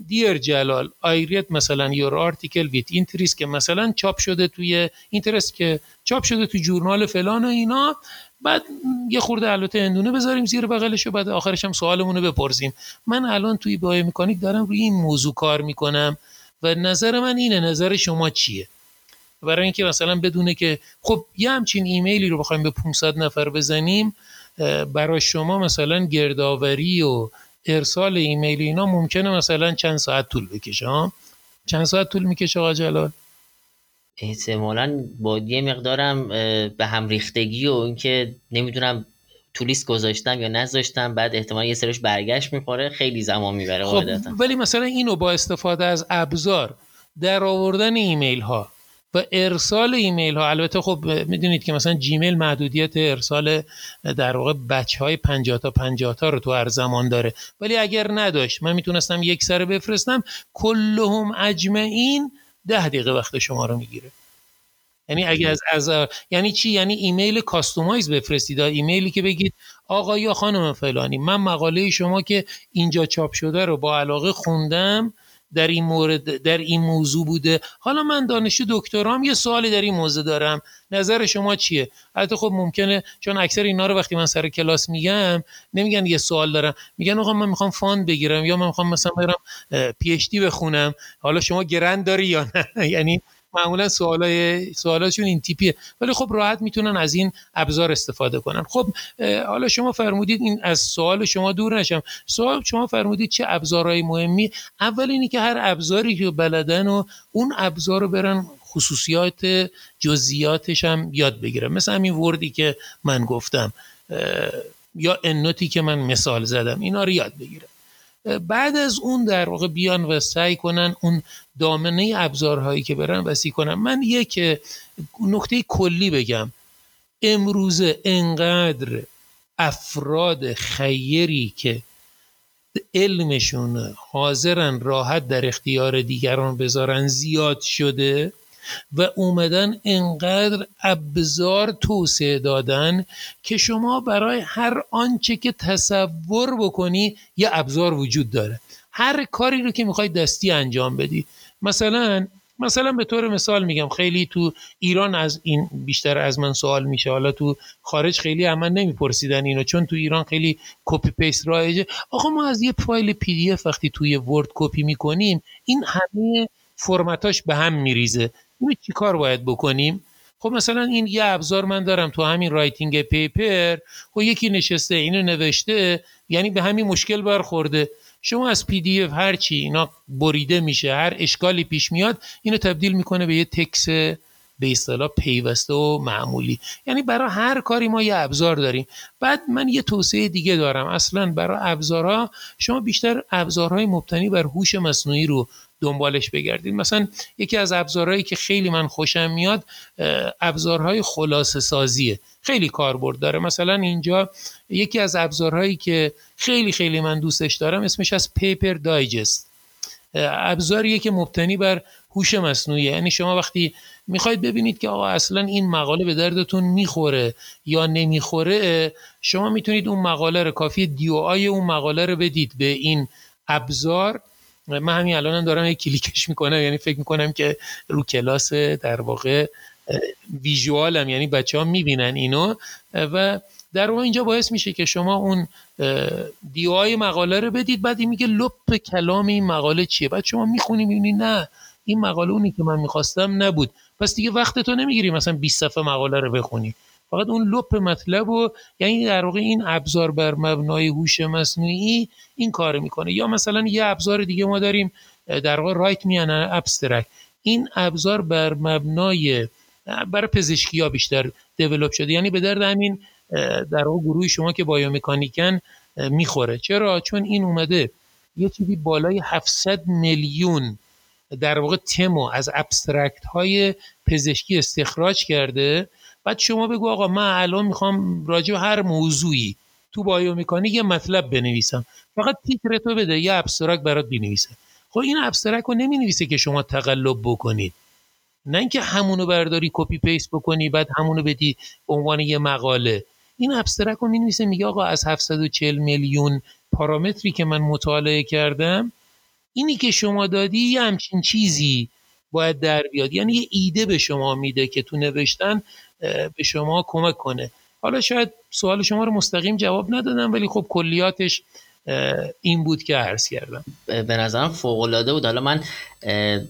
Dear جلال I read مثلا your article with interest که مثلا چاپ شده توی interest که چاپ شده توی journal فلان و اینا. بعد یه خورده البته هندونه بذاریم زیر بغلش و بعد آخرش هم سوالمون رو بپرسیم. من الان توی biomechanic دارم روی این موضوع کار می‌کنم و نظر من اینه نظر شما چیه؟ برای اینکه مثلا بدونه که خب یه همچین ایمیلی رو بخوایم به 500 نفر بزنیم برای شما مثلا گردآوری و ارسال ایمیل اینا ممکنه مثلا چند ساعت طول بکشه ها؟ چند ساعت طول می‌کشه آقا جلال؟ احتمالا با یه مقدارم به هم ریختگی و اینکه نمی‌دونم تو لیست گذاشتم یا نذاشتم بعد احتمال یه سرش برگشت می‌خوره خیلی زمان می‌بره خب ولی مثلا اینو با استفاده از ابزار در آوردن ایمیل ها و ارسال ایمیل ها البته خب می‌دونید که مثلا جیمیل محدودیت ارسال در واقع بچه های 50 تا 50 تا رو تو هر زمان داره. ولی اگر نداشت من می‌تونستم یک سره بفرستم کلهم اجمعین ده دقیقه وقت شما رو می‌گیره. یعنی اگه از, از یعنی چی؟ یعنی ایمیل کاستومایز بفرستید. ایمیلی که بگید آقا یا خانم فلانی من مقاله شما که اینجا چاپ شده رو با علاقه خوندم در این مورد در این موضوع بوده. حالا من دانشجو دکترام یه سوالی در این موضوع دارم. نظر شما چیه؟ البته خب ممکنه چون اکثر اینا رو وقتی من سر کلاس میگم نمیگن یه سوال دارم. میگن آقا من می‌خوام fund بگیرم یا من می‌خوام مثلا برم پی بخونم. حالا شما grant داری یا نه؟ یعنی معمولا سوالای سوالاشون این تیپیه. ولی خب راحت می‌تونن از این ابزار استفاده کنن. خب حالا شما فرمودید این از سوال شما دور نشم. سوال شما فرمودید چه ابزارهای مهمی. اول اینی که هر ابزاری که بلدن و اون ابزار رو برن خصوصیات جزئیاتش هم یاد بگیرن. مثل همین وردی که من گفتم یا انوتی که من مثال زدم. اینا رو یاد بگیرن. بعد از اون در واقع بیان و سعی کنن اون دامنه ابزارهایی که برن وسیع کنن. من یک نکته کلی بگم. امروزه انقدر افراد خیری که علمشون حاضرن راحت در اختیار دیگران بذارن زیاد شده و اومدن انقدر ابزار توسعه دادن که شما برای هر آنچه که تصور بکنی یه ابزار وجود داره. هر کاری رو که می‌خوای دستی انجام بدی. مثلا مثلا به طور مثال میگم خیلی تو ایران از این بیشتر از من سوال میشه. حالا تو خارج خیلی من نمیپرسیدن اینو چون تو ایران خیلی copy paste رایجه. آقا ما از یه فایل PDF وقتی توی Word کپی می‌کنیم این همه فرمتاش به هم میریزه. اینو چی کار باید بکنیم؟ خب مثلا این یه ابزار من دارم تو همین writing paper خب یکی نشسته اینو نوشته یعنی به همین مشکل برخورده. شما از PDF هر چی اینا بریده میشه هر اشکالی پیش میاد اینو تبدیل می‌کنه به یه تکس به اصطلاح پیوسته و معمولی. یعنی برای هر کاری ما یه ابزار داریم. بعد من یه توسعه دیگه دارم. اصلا برای ابزارها شما بیشتر ابزارهای مبتنی بر هوش مصنوعی رو دنبالش بگردید. مثلا یکی از ابزارهایی که خیلی من خوشم میاد ابزارهای خلاصه سازیه. خیلی کاربرد داره. مثلا اینجا یکی از ابزارهایی که خیلی خیلی من دوستش دارم اسمش از پیپر دایجست. ابزاریه که مبتنی بر هوش مصنوعی. یعنی شما وقتی می‌خواید ببینید که آقا اصلا این مقاله به دردتون می‌خوره یا نمی‌خوره شما می‌تونید اون مقاله رو کافی دیو آی اون مقاله رو بدید به این ابزار. من همین الانم دارم یک کلیکش می‌کنم یعنی فکر می‌کنم که رو کلاس در واقع ویژوالم یعنی بچه ها می‌بینن اینو. و در واقع اینجا باعث میشه که شما اون دیوهای مقاله رو بدید بعد این میگه لپ کلام این مقاله چیه؟ بعد شما می‌خونی می‌بینی نه این مقاله اونی که من می‌خواستم نبود. پس دیگه وقت تو نمی‌گیری مثلا 20 صفحه مقاله رو بخونی. فقط اون لب مطلب و یعنی در واقع این ابزار بر مبنای هوش مصنوعی این کار می‌کنه. یا مثلا یه ابزار دیگه ما داریم در واقع Write My Abstract این ابزار بر مبنای برای پزشکی ها بیشتر develop شده. یعنی به درد همین در واقع گروه شما که biomechanic ان می‌خوره. چرا؟ چون این اومده. یه چیزی بالای 700 میلیون در واقع تمو از abstract های پزشکی استخراج کرده. بعد شما بگو آقا من الان می‌خوام راجع هر موضوعی تو biomechanic یه مطلب بنویسم. فقط تیتر تو بده یه abstract برات بنویسه. خب این abstract رو نمی‌نویسه که شما تقلب بکنید. نه اینکه همونو برداری copy paste بکنی بعد همونو بدی عنوان یه مقاله. این abstract رو می‌نویسه میگه آقا از 740 میلیون پارامتری که من مطالعه کردم اینی که شما دادی یه همچین چیزی باید در بیاد. یعنی یه ایده به شما میده که تو نوشتن به شما کمک کنه. حالا شاید سوال شما رو مستقیم جواب ندادم ولی خب کلیاتش این بود که عرض کردم. به نظرم فوق العاده بود. حالا من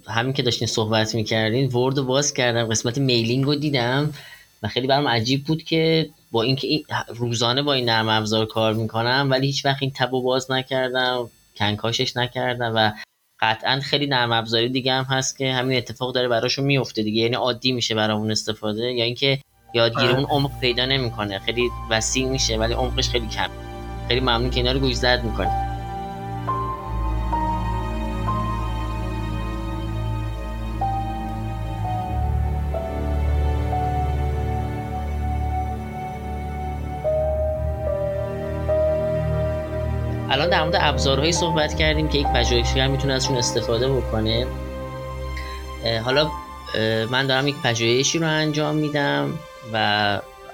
همین که داشتین صحبت می‌کردین Word رو باز کردم قسمت mailing رو دیدم و خیلی برام عجیب بود که با اینکه این روزانه با این نرم افزار کار می‌کنم ولی هیچ وقت این تبو باز نکردم کنکاشش نکردم و قطعا خیلی نرم افزاری دیگه هم هست که همین اتفاق داره براشون میفته دیگه. یعنی عادی میشه برامون استفاده. یا اینکه یادگیری اون عمق پیدا نمی‌کنه. خیلی وسیع میشه ولی عمقش خیلی کم. خیلی ممنون که اینا رو گوشزد می‌کنه در مورد ابزارهایی صحبت کردیم که یک پژوهشگر می‌تونه ازشون استفاده بکنه. حالا من دارم یک پژوهشی رو انجام میدم و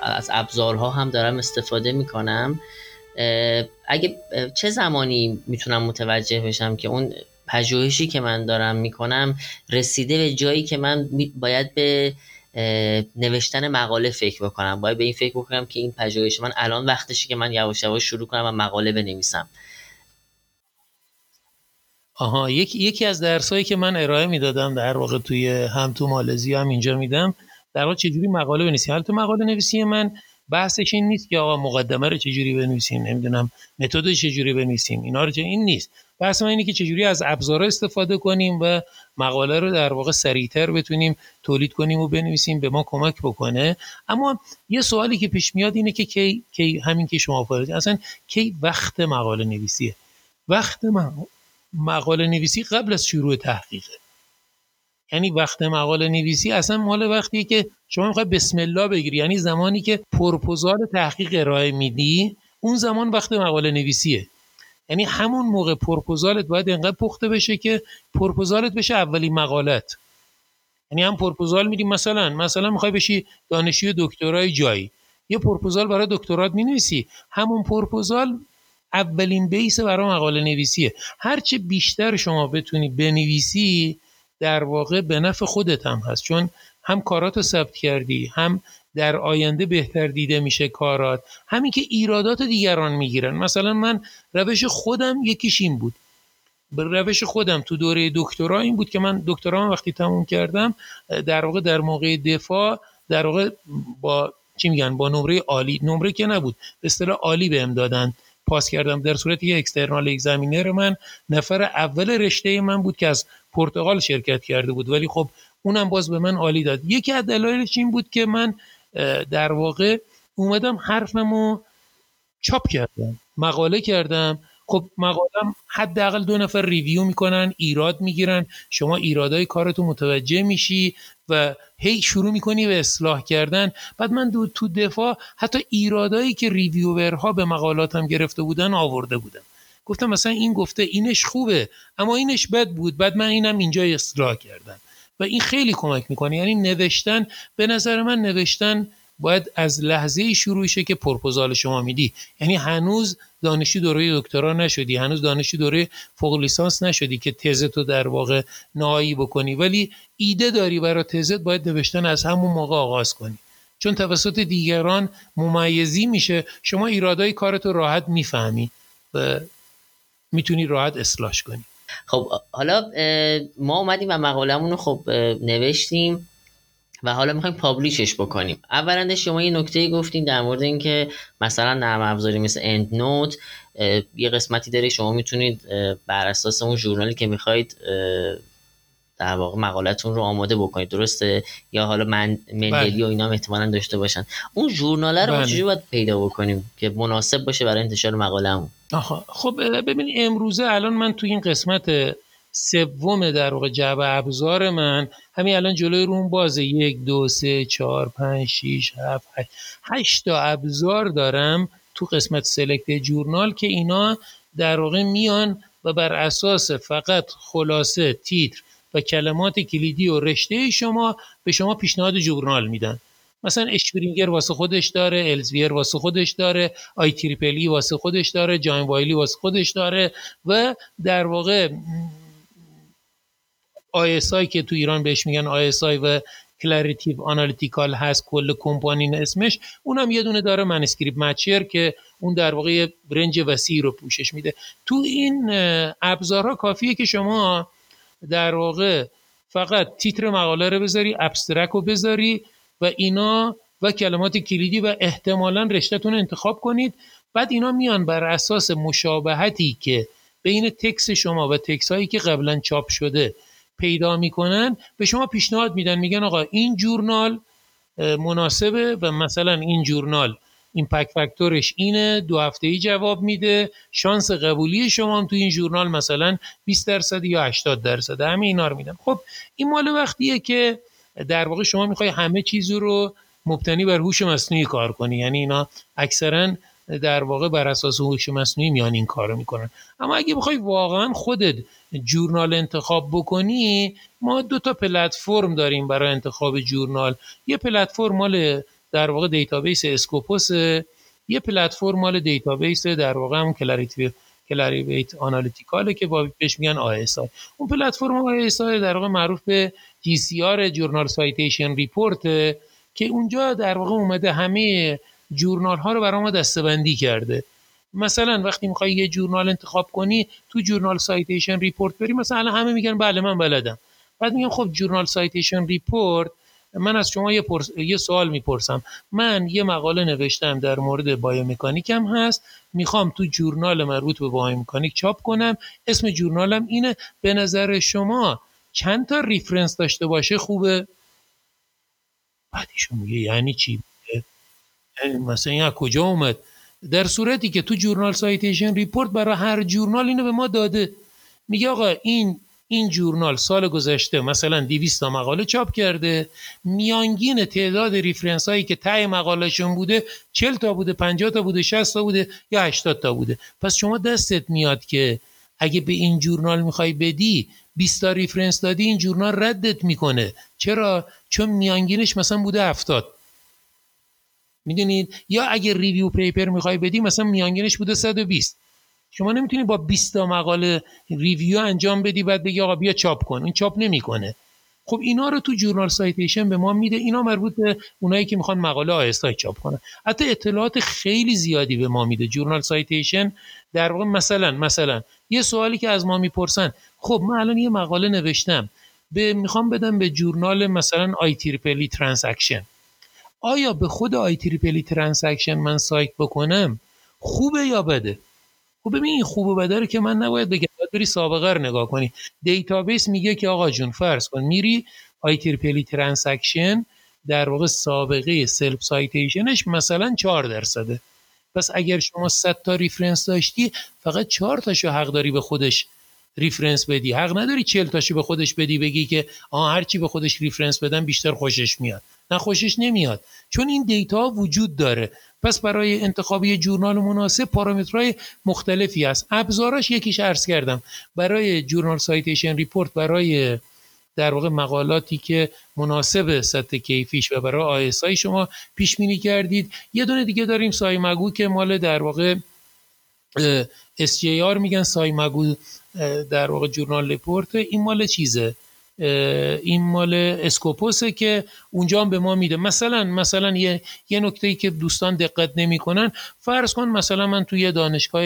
از ابزارها هم دارم استفاده می‌کنم. اگه چه زمانی می‌تونم متوجه بشم که اون پژوهشی که من دارم می‌کنم رسیده به جایی که من باید به نوشتن مقاله فکر بکنم؟ باید به این فکر بکنم که این پژوهش من الان وقتشی که من یواش یواش شروع کنم و مقاله بنویسم. آها یکی یکی از درسایی که من ارائه می‌دادم در واقع توی هم تو مالزی هم اینجا میدم در واقع چجوری مقاله بنویسی؟ حالا تو مقاله نویسی من بحثش این نیست که آقا مقدمه رو چجوری بنویسیم نمی‌دونم متد چجوری بنویسیم اینا رو این نیست. بحث من اینه که چجوری از ابزارا استفاده کنیم و مقاله رو در واقع سریعتر بتونیم تولید کنیم و بنویسیم به ما کمک بکنه. اما یه سوالی که پیش میاد اینه که کی, کی همین که شما فرمودید اصلا کی وقت مقاله نویسیه؟ وقت مقاله نویسی قبل از شروع تحقیقه. یعنی وقت مقاله نویسی اصلا مال وقتیه که شما می‌خوای بسم الله بگیری. یعنی زمانی که پرپوزال تحقیق ارائه میدی اون زمان وقت مقاله نویسیه. یعنی همون موقع پرپوزالت باید انقدر پخته بشه که پرپوزالت بشه اولین مقالت یعنی هم پرپوزال میدیم مثلا مثلا می‌خوای بشی دانشجوی دکترای جایی. یه پرپوزال برای دکترات می‌نویسی. همون پرپوزال اولین بیس برای مقاله نویسیه. هرچه بیشتر شما بتونی بنویسی در واقع به نفع خودت هم هست. چون هم کارات رو ثبت کردی هم در آینده بهتر دیده میشه کارات همین که ایرادات دیگران می‌گیرن. مثلا من روش خودم یکیش این بود. به روش خودم تو دوره دکترا این بود که من دکترا وقتی تموم کردم در واقع در موقع دفاع در واقع با چی میگن با نمره عالی. نمره که نبود به اصطلاح عالی بهم دادن. پاس کردم در صورت یه اکسترنال اگزامینر من نفر اول رشته من بود که از پرتغال شرکت کرده بود. ولی خب اونم باز به من عالی داد. یکی از دلایلش این بود که من در واقع اومدم حرفمو چاپ کردم مقاله کردم. خب مقالم حداقل دو نفر ریویو می‌کنن ایراد می‌گیرن. شما ایرادای کارتو متوجه میشی و هی شروع می‌کنی به اصلاح کردن. بعد من دو تو دفاع حتی ایرادایی که ریویورها به مقالاتم گرفته بودن آورده بودم. گفتم مثلا این گفته اینش خوبه اما اینش بد بود. بعد من اینم اینجا اصلاح کردم. و این خیلی کمک می‌کنه. یعنی نوشتن به نظر من نوشتن باید از لحظه شروع شه که پرپوزال شما میدی. یعنی هنوز دانشی دوره دکترا نشدی هنوز دانشی دوره فوق لیسانس نشدی که تزتو در واقع نهایی بکنی. ولی ایده داری برای تزت باید نوشتن از همون موقع آغاز کنی. چون توسط دیگران ممیزی میشه شما ایرادای کارتو راحت می‌فهمی و می‌تونی راحت اصلاح کنی. خب حالا ما اومدیم و مقالمون رو خب نوشتیم. و حالا می‌خوایم پابلیشش بکنیم. اولا شما یه نکته گفتین در مورد اینکه مثلا نرم افزاری مثل اند نوت یه قسمتی داره شما می‌تونید بر اساس اون ژورنالی که می‌خواید در واقع مقالتون رو آماده بکنید درسته؟ یا حالا من مندلی و اینا احتمالا داشته باشن. اون ژورنال رو بله. چجوری باید پیدا بکنیم که مناسب باشه برای انتشار مقالهمون؟ خب ببین امروزه الان من تو این قسمت سوم در واقع جعبه ابزار من. همین الان جلوی روم بازه. یک دو سه چهار پنج شیش هفت هشت. هشت تا ابزار دارم تو قسمت select journal که اینا در واقع میان و بر اساس فقط خلاصه تیتر و کلمات کلیدی و رشته شما به شما پیشنهاد journal میدن. مثلا Springer واسه خودش داره Elsevier واسه خودش داره IEEE واسه خودش داره John Wiley واسه خودش داره و در واقع ISI که تو ایران بهش میگن ISI و Clarivate Analytics هست کل کمپانی اسمش. اونم یه دونه داره Manuscript Matcher که اون در واقع range وسیع رو پوشش میده. تو این ابزارها کافیه که شما در واقع فقط تیتر مقاله رو بذاری abstract رو بذاری و اینا و کلمات کلیدی و احتمالا رشتهتون انتخاب کنید. بعد اینا میان بر اساس مشابهتی که بین تکس شما و تکس هایی که قبلا چاپ شده پیدا می‌کنن به شما پیشنهاد میدن. میگن آقا این جورنال مناسبه و مثلا این جورنال پک فاکتورش اینه دو هفته ای جواب میده شانس قبولی شما هم تو این جورنال مثلا 20 درصد یا 80 درصد همه اینا رو میدن. خب این مال وقتیه که در واقع شما می‌خوای همه چیز رو مبتنی بر هوش مصنوعی کار کنی. یعنی اینا اکثرا در واقع بر اساس هوش مصنوعی میان این کارو می‌کنن. اما اگه بخوای واقعا خودت journal انتخاب بکنی ما دو تا پلتفرم داریم برای انتخاب journal. یه پلتفرم مال در واقع database Scopus یه پلتفرم مال database در واقع هم Clarivate Clarivate Analytics ه که با بهش میگن ISI اون platform ISI در واقع معروف به JCR Journal Citation Report که اونجا در واقع اومده همه journal ها رو برای ما دسته‌بندی کرده. مثلا وقتی می‌خوای یه journal انتخاب کنی تو Journal Citation Report بری مثلا همه میگن بله من بلدم. بعد میگم خب Journal Citation Report من از شما یه, پرس... یه سوال می‌پرسم. من یه مقاله نوشتم در مورد biomechanic م هست. می‌خوام تو journal مربوط به biomechanic چاپ کنم. اسم journal م اینه. به نظر شما چند تا reference داشته باشه؟ خوبه؟ بعد ایشون میگه یعنی چی؟ مثلا این کجا اومد؟ در صورتی که تو Journal Citation Report برای هر journal اینو به ما داده. میگه آقا این این journal سال گذشته مثلا 200 تا مقاله چاپ کرده. میانگین تعداد reference هایی که توی مقالهشون بوده 40 تا بوده 50 تا بوده 60 تا بوده یا 80 تا بوده. پس شما دستت میاد که اگه به این journal می‌خوای بدی 20 تا reference دادی این journal ردت می‌کنه. چرا؟ چون میانگینش مثلا بوده 70 می‌دونید؟ یا اگه review paper می‌خوای بدی مثلا میانگینش بوده 120 شما نمی‌تونی با 20 تا مقاله review انجام بدی بعد بگی آقا بیا چاپ کن. این چاپ نمی‌کنه. خب اینا رو تو Journal Citation به ما میده. اینا مربوط به اونایی که می‌خوان مقاله ISI چاپ کنن. حتی اطلاعات خیلی زیادی به ما میده Journal Citation. در واقع مثلا مثلا یه سوالی که از ما می‌پرسن خب من الان یه مقاله نوشتم. به می‌خوام بدم به journal مثلا IEEE Transaction. آیا به خود IEEE Transaction من cite بکنم خوبه یا بده؟ خب ببین این خوب و بده رو که من نباید بگم. باید بری سابقه رو نگاه کنی. database میگه که آقا جون فرض کن میری IEEE Transaction در واقع سابقه self citation ش مثلا 4 درصده. پس اگر شما 100 تا reference داشتی فقط 4 تاشو حق داری به خودش reference بدی. حق نداری 40 تاشو به خودش بدی بگی که آ هر چی به خودش reference بدن بیشتر خوشش میاد. نه خوشش نمیاد. چون این data وجود داره. پس برای انتخاب یه journal مناسب پارامترهای مختلفی هست. ابزاراش یکیش عرض کردم. برای Journal Citation Report برای در واقع مقالاتی که مناسب سطح کیفیش و برای ISI شما پیش بینی کردید. یه دونه دیگه داریم SCImago که مال در واقع SJR میگن. SCImago در واقع journal report. این مال چیزه؟ این مال Scopus ه که اونجا هم به ما میده. مثلا مثلا یه یه نکته ای که دوستان دقت نمی‌کنن فرض کن مثلا من توی دانشگاه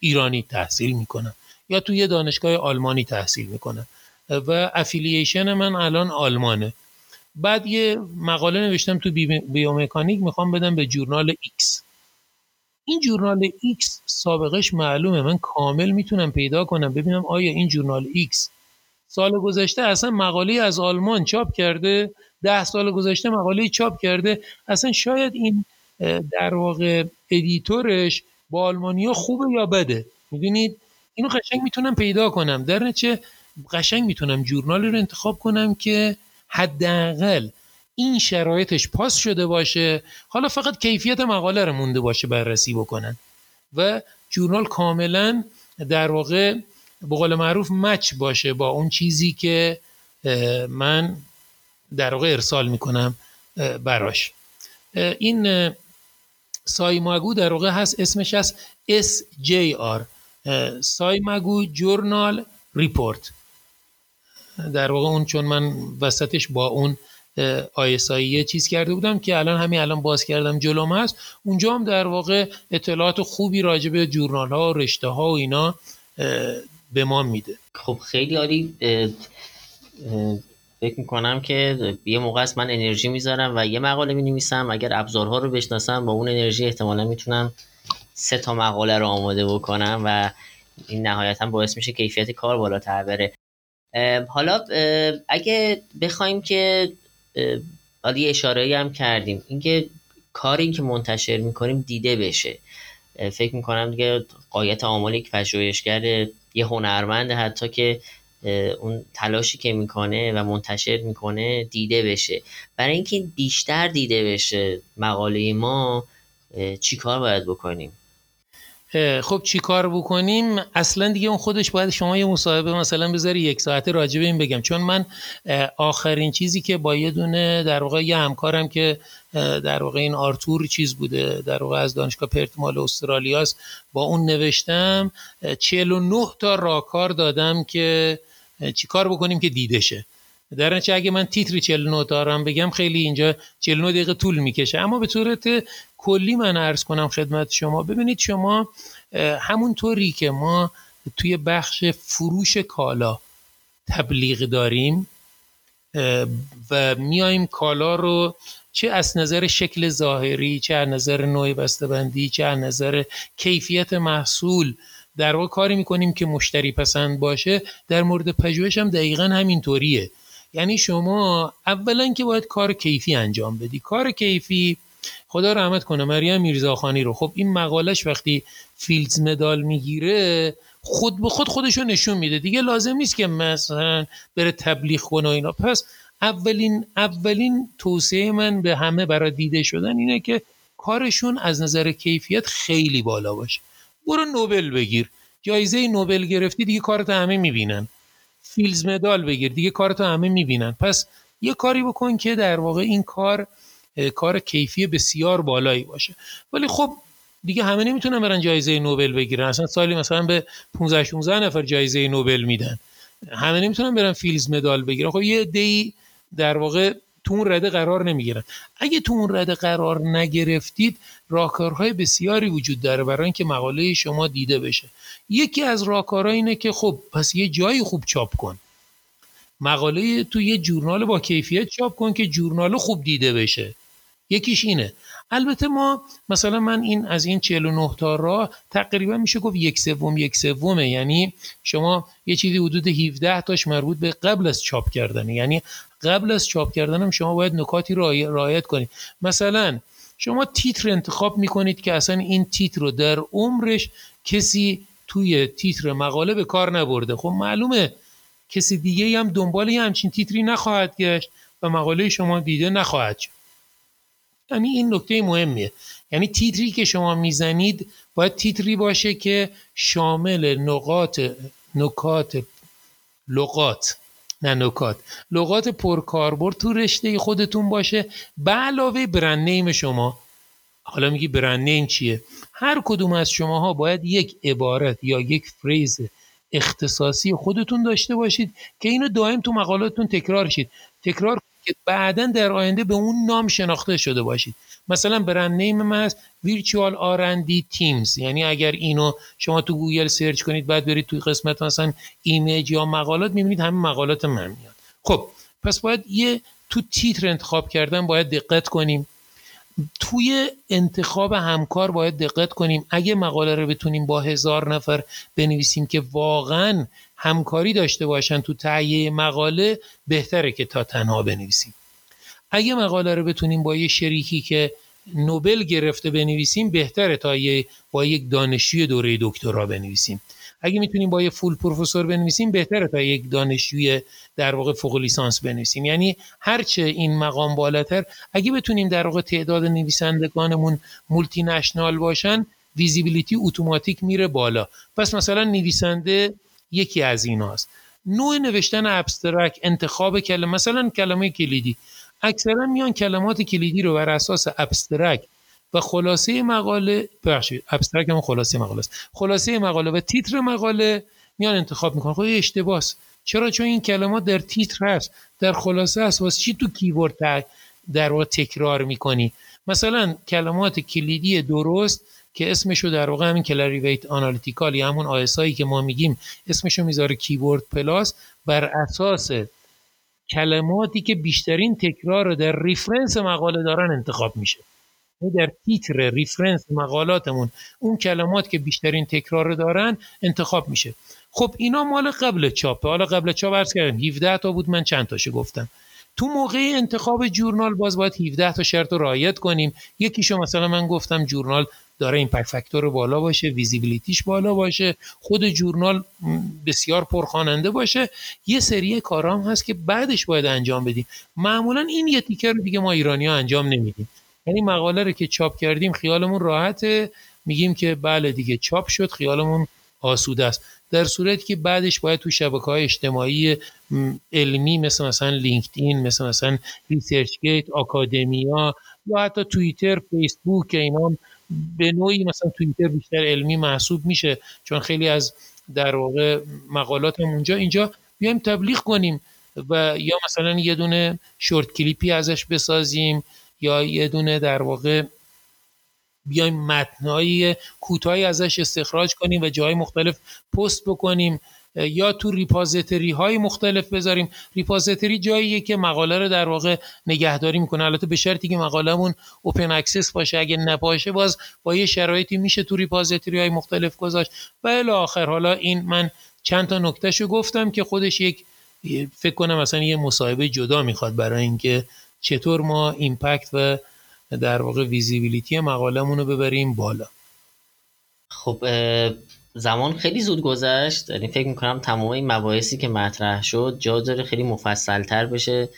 ایرانی تحصیل می‌کنم یا توی دانشگاه آلمانی تحصیل می‌کنم و affiliation من الان آلمانه. بعد یه مقاله نوشتم تو بیومکانیک می‌خوام بدم به journal X این journal X سابقش معلومه. من کامل می‌تونم پیدا کنم. ببینم آیا این journal X سال گذشته اصلا مقاله از آلمان چاپ کرده ده سال گذشته مقاله چاپ کرده. اصلا شاید این در واقع editor ش با آلمانیا خوبه یا بده؟ می‌دونید؟ اینو قشنگ می‌تونم پیدا کنم. در نتیجه قشنگ می‌تونم جورنالی رو انتخاب کنم که حداقل این شرایطش پاس شده باشه. حالا فقط کیفیت مقاله رو مونده باشه بررسی بکنن. و جورنال کاملا در واقع به قول معروف مچ باشه با اون چیزی که من در واقع ارسال می‌کنم براش. این سایماگو در واقع هست اسمش هست SJR سایماگو جورنال ریپورت. در واقع اون چون من وسطش با اون آیسایی چیز کرده بودم که الان همین الان باز کردم جلوم هست. اونجا هم در واقع اطلاعات خوبی راجع به جورنال ها و رشته ها و اینا به ما میده. خب خیلی عالی. فکر می‌کنم که یه موقع است من انرژی می‌ذارم و یه مقاله می نویسم اگر ابزارها رو بشناسم با اون انرژی احتمالا می‌تونم سه تا مقاله رو آماده بکنم و این نهایتا باعث میشه کیفیت کار بالاتر بره. حالا اگه بخوایم که حالا یه اشاره هم کردیم. اینکه کاری که منتشر می‌کنیم دیده بشه. فکر می‌کنم دیگه قایت آمال یک پژوهشگر یه هنرمند حتی که اون تلاشی که می‌کنه و منتشر می‌کنه دیده بشه. برای اینکه بیشتر دیده بشه مقاله ما چی کار باید بکنیم؟ خب چی کار بکنیم؟ اصلا دیگه اون خودش باید شما یه مصاحبه مثلا بذاری یک ساعته راجع به این بگم. چون من آخرین چیزی که با یه دونه در واقع یه همکارم که در واقع این آرتور چیز بوده در واقع از دانشگاه پرتمال استرالیاست با اون نوشتم 49 تا راکار دادم که چی کار بکنیم که دیده شه. در نتیجه اگه من تیتر 49 دارم بگم خیلی اینجا 49 دقیقه طول می‌کشه. اما به صورت کلی من عرض کنم خدمت شما ببینید شما همونطوری که ما توی بخش فروش کالا تبلیغ داریم و میایم کالا رو چه از نظر شکل ظاهری چه از نظر نوع بسته‌بندی چه از نظر کیفیت محصول در واقع کاری می‌کنیم که مشتری پسند باشه. در مورد پژوهش هم دقیقا همینطوریه. یعنی شما اولا که باید کار کیفی انجام بدی. کار کیفی خدا رحمت کنه مریم میرزاخانی رو. خب این مقالش وقتی فیلدز مدال می‌گیره خود به خود خودشو نشون میده. دیگه لازم نیست که مثلا بره تبلیغ کنه و اینا. پس اولین اولین توصیه من به همه برای دیده شدن اینه که کارشون از نظر کیفیت خیلی بالا باشه. برو نوبل بگیر. جایزه نوبل گرفتی دیگه کارت همه می‌بینن. فیلز مدال بگیر. دیگه کارتو همه می‌بینن. پس یه کاری بکن که در واقع این کار کار کیفی بسیار بالایی باشه. ولی خب دیگه همه نمی‌تونن برن جایزه نوبل بگیرن. اصلا سالی مثلا به 15 16 نفر جایزه نوبل میدن. همه نمی‌تونن برن فیلز مدال بگیرن. خب یه دی در واقع تو اون رده قرار نمی‌گیرن. اگه تو اون رده قرار نگرفتید راهکارهای بسیاری وجود داره برای اینکه مقاله شما دیده بشه. یکی از راهکارها اینه که خب پس یه جایی خوب چاپ کن. مقاله تو یه جورنال با کیفیت چاپ کن که جورنال خوب دیده بشه. یکیش اینه. البته ما مثلا من این از این 49 تا راه تقریبا میشه گفت یک سوم یک سومه. یعنی شما یه چیزی حدود 17 تاش مربوط به قبل از چاپ کردن یعنی قبل از چاپ کردن شما باید نکاتی رعایت کنید. مثلا شما تیتر انتخاب می‌کنید که اصلا این تیتر رو در عمرش کسی توی تیتر مقاله به کار نبرده. خب معلومه کسی دیگه هم دنبال یه همچین تیتری نخواهد گشت و مقاله شما دیده نخواهد شد. یعنی این نکته مهمیه. یعنی تیتری که شما می‌زنید باید تیتری باشه که شامل نقاط نکات لغات. نه نکات. لغات پرکاربرد تو رشته خودتون باشه. به علاوه برند نیم شما. حالا میگی brand name چیه؟ هر کدوم از شماها باید یک عبارت یا یک phrase اختصاصی خودتون داشته باشید که اینو دائم تو مقالاتتون تکرار شید. تکرار که بعدا در آینده به اون نام شناخته شده باشید. مثلا brand name من هست virtual R&D teams یعنی اگر اینو شما تو گوگل search کنید بعد برید توی قسمت مثلا image یا مقالات می‌بینید همین مقالات من میاد. خب پس باید یه تو تیتر انتخاب کردن باید دقت کنیم. توی انتخاب همکار باید دقت کنیم. اگه مقاله رو بتونیم با هزار نفر بنویسیم که واقعا همکاری داشته باشن تو تهیه مقاله بهتره که تا تنها بنویسیم. اگه مقاله رو بتونیم با یه شریکی که نوبل گرفته بنویسیم بهتره تا یه با یک دانشجوی دوره دکترا بنویسیم. اگه می‌تونیم با یه فول پروفسور بنویسیم بهتره تا یک دانشجوی در واقع فوق لیسانس بنویسیم. یعنی هرچه این مقام بالاتر اگه بتونیم در واقع تعداد نویسندگانمون multinational باشن visibility اتوماتیک میره بالا. پس مثلا نویسنده یکی از ایناست. نوع نوشتن abstract انتخاب کلمه مثلا کلمه کلیدی. اکثرا میان کلمات کلیدی رو بر اساس abstract و خلاصه مقاله بخشید abstract هم خلاصه مقاله است. خلاصه مقاله و تیتر مقاله میان انتخاب می‌کنن. خب اشتباس چرا؟ چون این کلمات در تیتر هست. در خلاصه هست. واسه چی تو keyword در تکرار می‌کنی؟ مثلا کلمات کلیدی درست که اسمشو در واقع همین Clarivate Analytical یا همون ISI ای که ما میگیم اسمشو می‌ذاره keyword plus بر اساس کلماتی که بیشترین تکرار رو در reference مقاله دارن انتخاب میشه. در تیتر reference مقالاتمون اون کلمات که بیشترین تکرار دارن انتخاب میشه. خب اینا مال قبل چاپه. حالا قبل چاپ عرض کردم 17 تا بود من چند تاشو گفتم. تو موقع انتخاب جورنال باز باید 17 تا شرط رو رعایت کنیم. یکیشو مثلا من گفتم جورنال داره این فاکتور بالا باشه ویزیبیلیتیش بالا باشه خود جورنال بسیار پرخواننده باشه. یه سری کارام هست که بعدش باید انجام بدیم. معمولا این یه تیکر رو دیگه ما ایرانی ها انجام نمیدیم. یعنی مقاله رو که چاپ کردیم خیالمون راحته. میگیم که بله دیگه چاپ شد خیالمون آسوده است. در صورتی که بعدش باید تو شبکه های اجتماعی علمی مثل مثلا لینکدین مثل مثلا ResearchGate Academia یا حتی توییتر فیسبوک که اینا به نوعی مثلا توییتر بیشتر علمی محسوب میشه چون خیلی از در واقع مقالات هم اونجا. اینجا بیایم تبلیغ کنیم و یا مثلا یه دونه short clip ی ازش بسازیم یا یه دونه در واقع بیایم متنهای کوتاهی ازش استخراج کنیم و جای مختلف پست بکنیم. یا تو repository های مختلف بذاریم. repository جاییه که مقاله رو در واقع نگهداری می‌کنه. البته به شرطی که مقالمون open access باشه. اگه نباشه باز با یه شرایطی میشه تو repository های مختلف گذاشت. و الی آخر حالا این من چند تا نکتهشو گفتم که خودش یک فکر کنم مثلا یه مصاحبه جدا می‌خواد برای اینکه چطور ما ایمپکت و در واقع ویزیبیلیتی مقالمون رو ببریم بالا. خب زمان خیلی زود گذشت. یعنی فکر می‌کنم تمام این مباحثی که مطرح شد جا داره خیلی مفصل تر بشه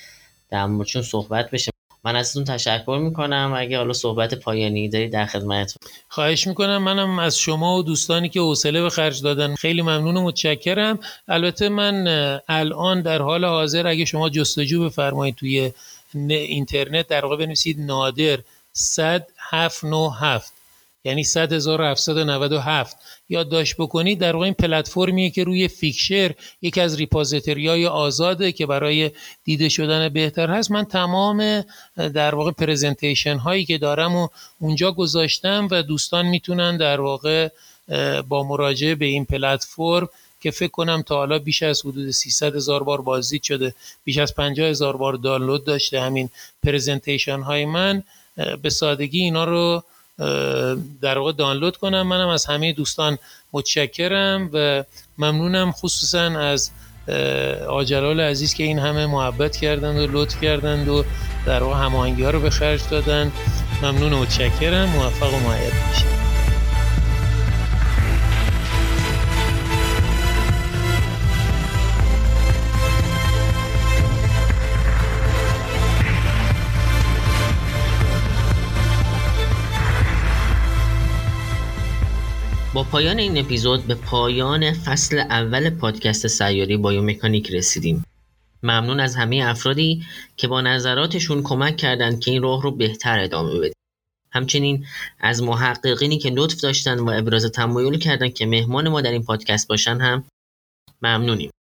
در موردشون صحبت بشه. من ازتون تشکر می‌کنم. اگه حالا صحبت پایانی داری در خدمت خواهش می‌کنم. منم از شما و دوستانی که حوصله به خرج دادن خیلی ممنون و متشکرم. البته من الان در حال حاضر اگه شما جستجو بفرمایید توی اینترنت در واقع بنویسید نادر 100 797 یعنی 100797 یادداشت بکنید در واقع این پلتفرمیه که روی فیکشر یکی از ریپازیتری های آزاده که برای دیده شدن بهتر هست. من تمام در واقع پرزنتیشن هایی که دارم و اونجا گذاشتم و دوستان می‌تونن در واقع با مراجعه به این پلتفرم که فکر کنم تا حالا بیش از حدود 300 هزار بار بازدید شده بیش از 50 هزار بار دانلود داشته همین پرزنتیشن های من به سادگی اینا رو در واقع دانلود کنم. منم از همه دوستان متشکرم و ممنونم خصوصا از آجلال عزیز که این همه محبت کردند و لطف کردند و در واقع هماهنگی ها رو به خرج دادن ممنون و متشکرم. موفق و معید باشید. پایان این اپیزود به پایان فصل اول پادکست سیاری بایومکانیک رسیدیم. ممنون از همه افرادی که با نظراتشون کمک کردند که این راه رو بهتر ادامه بدیم. همچنین از محققینی که لطف داشتن و ابراز تمایل کردن که مهمان ما در این پادکست باشن هم ممنونیم.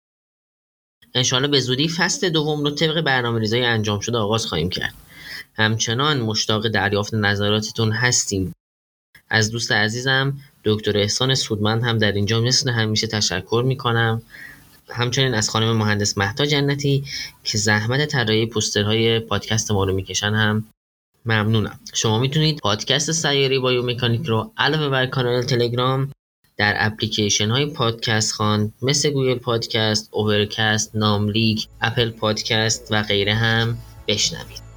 انشاءالله به زودی فصل دوم رو طبق برنامه ریزای انجام شده آغاز خواهیم کرد. همچنان مشتاق دریافت نظراتتون هستیم. از دوست عزیزم دکتر احسان سودمند هم در اینجا مثل همیشه تشکر می‌کنم. همچنین از خانم مهندس مهتا جنتی که زحمت طراحی پوسترهای پادکست ما رو می‌کشن هم ممنونم. شما می‌تونید پادکست سیاره‌ی بایومکانیک رو علاوه بر کانال تلگرام در اپلیکیشن های پادکست خوان مثل Google Podcast، Overcast، ناملیک، Apple Podcast و غیره هم بشنوید.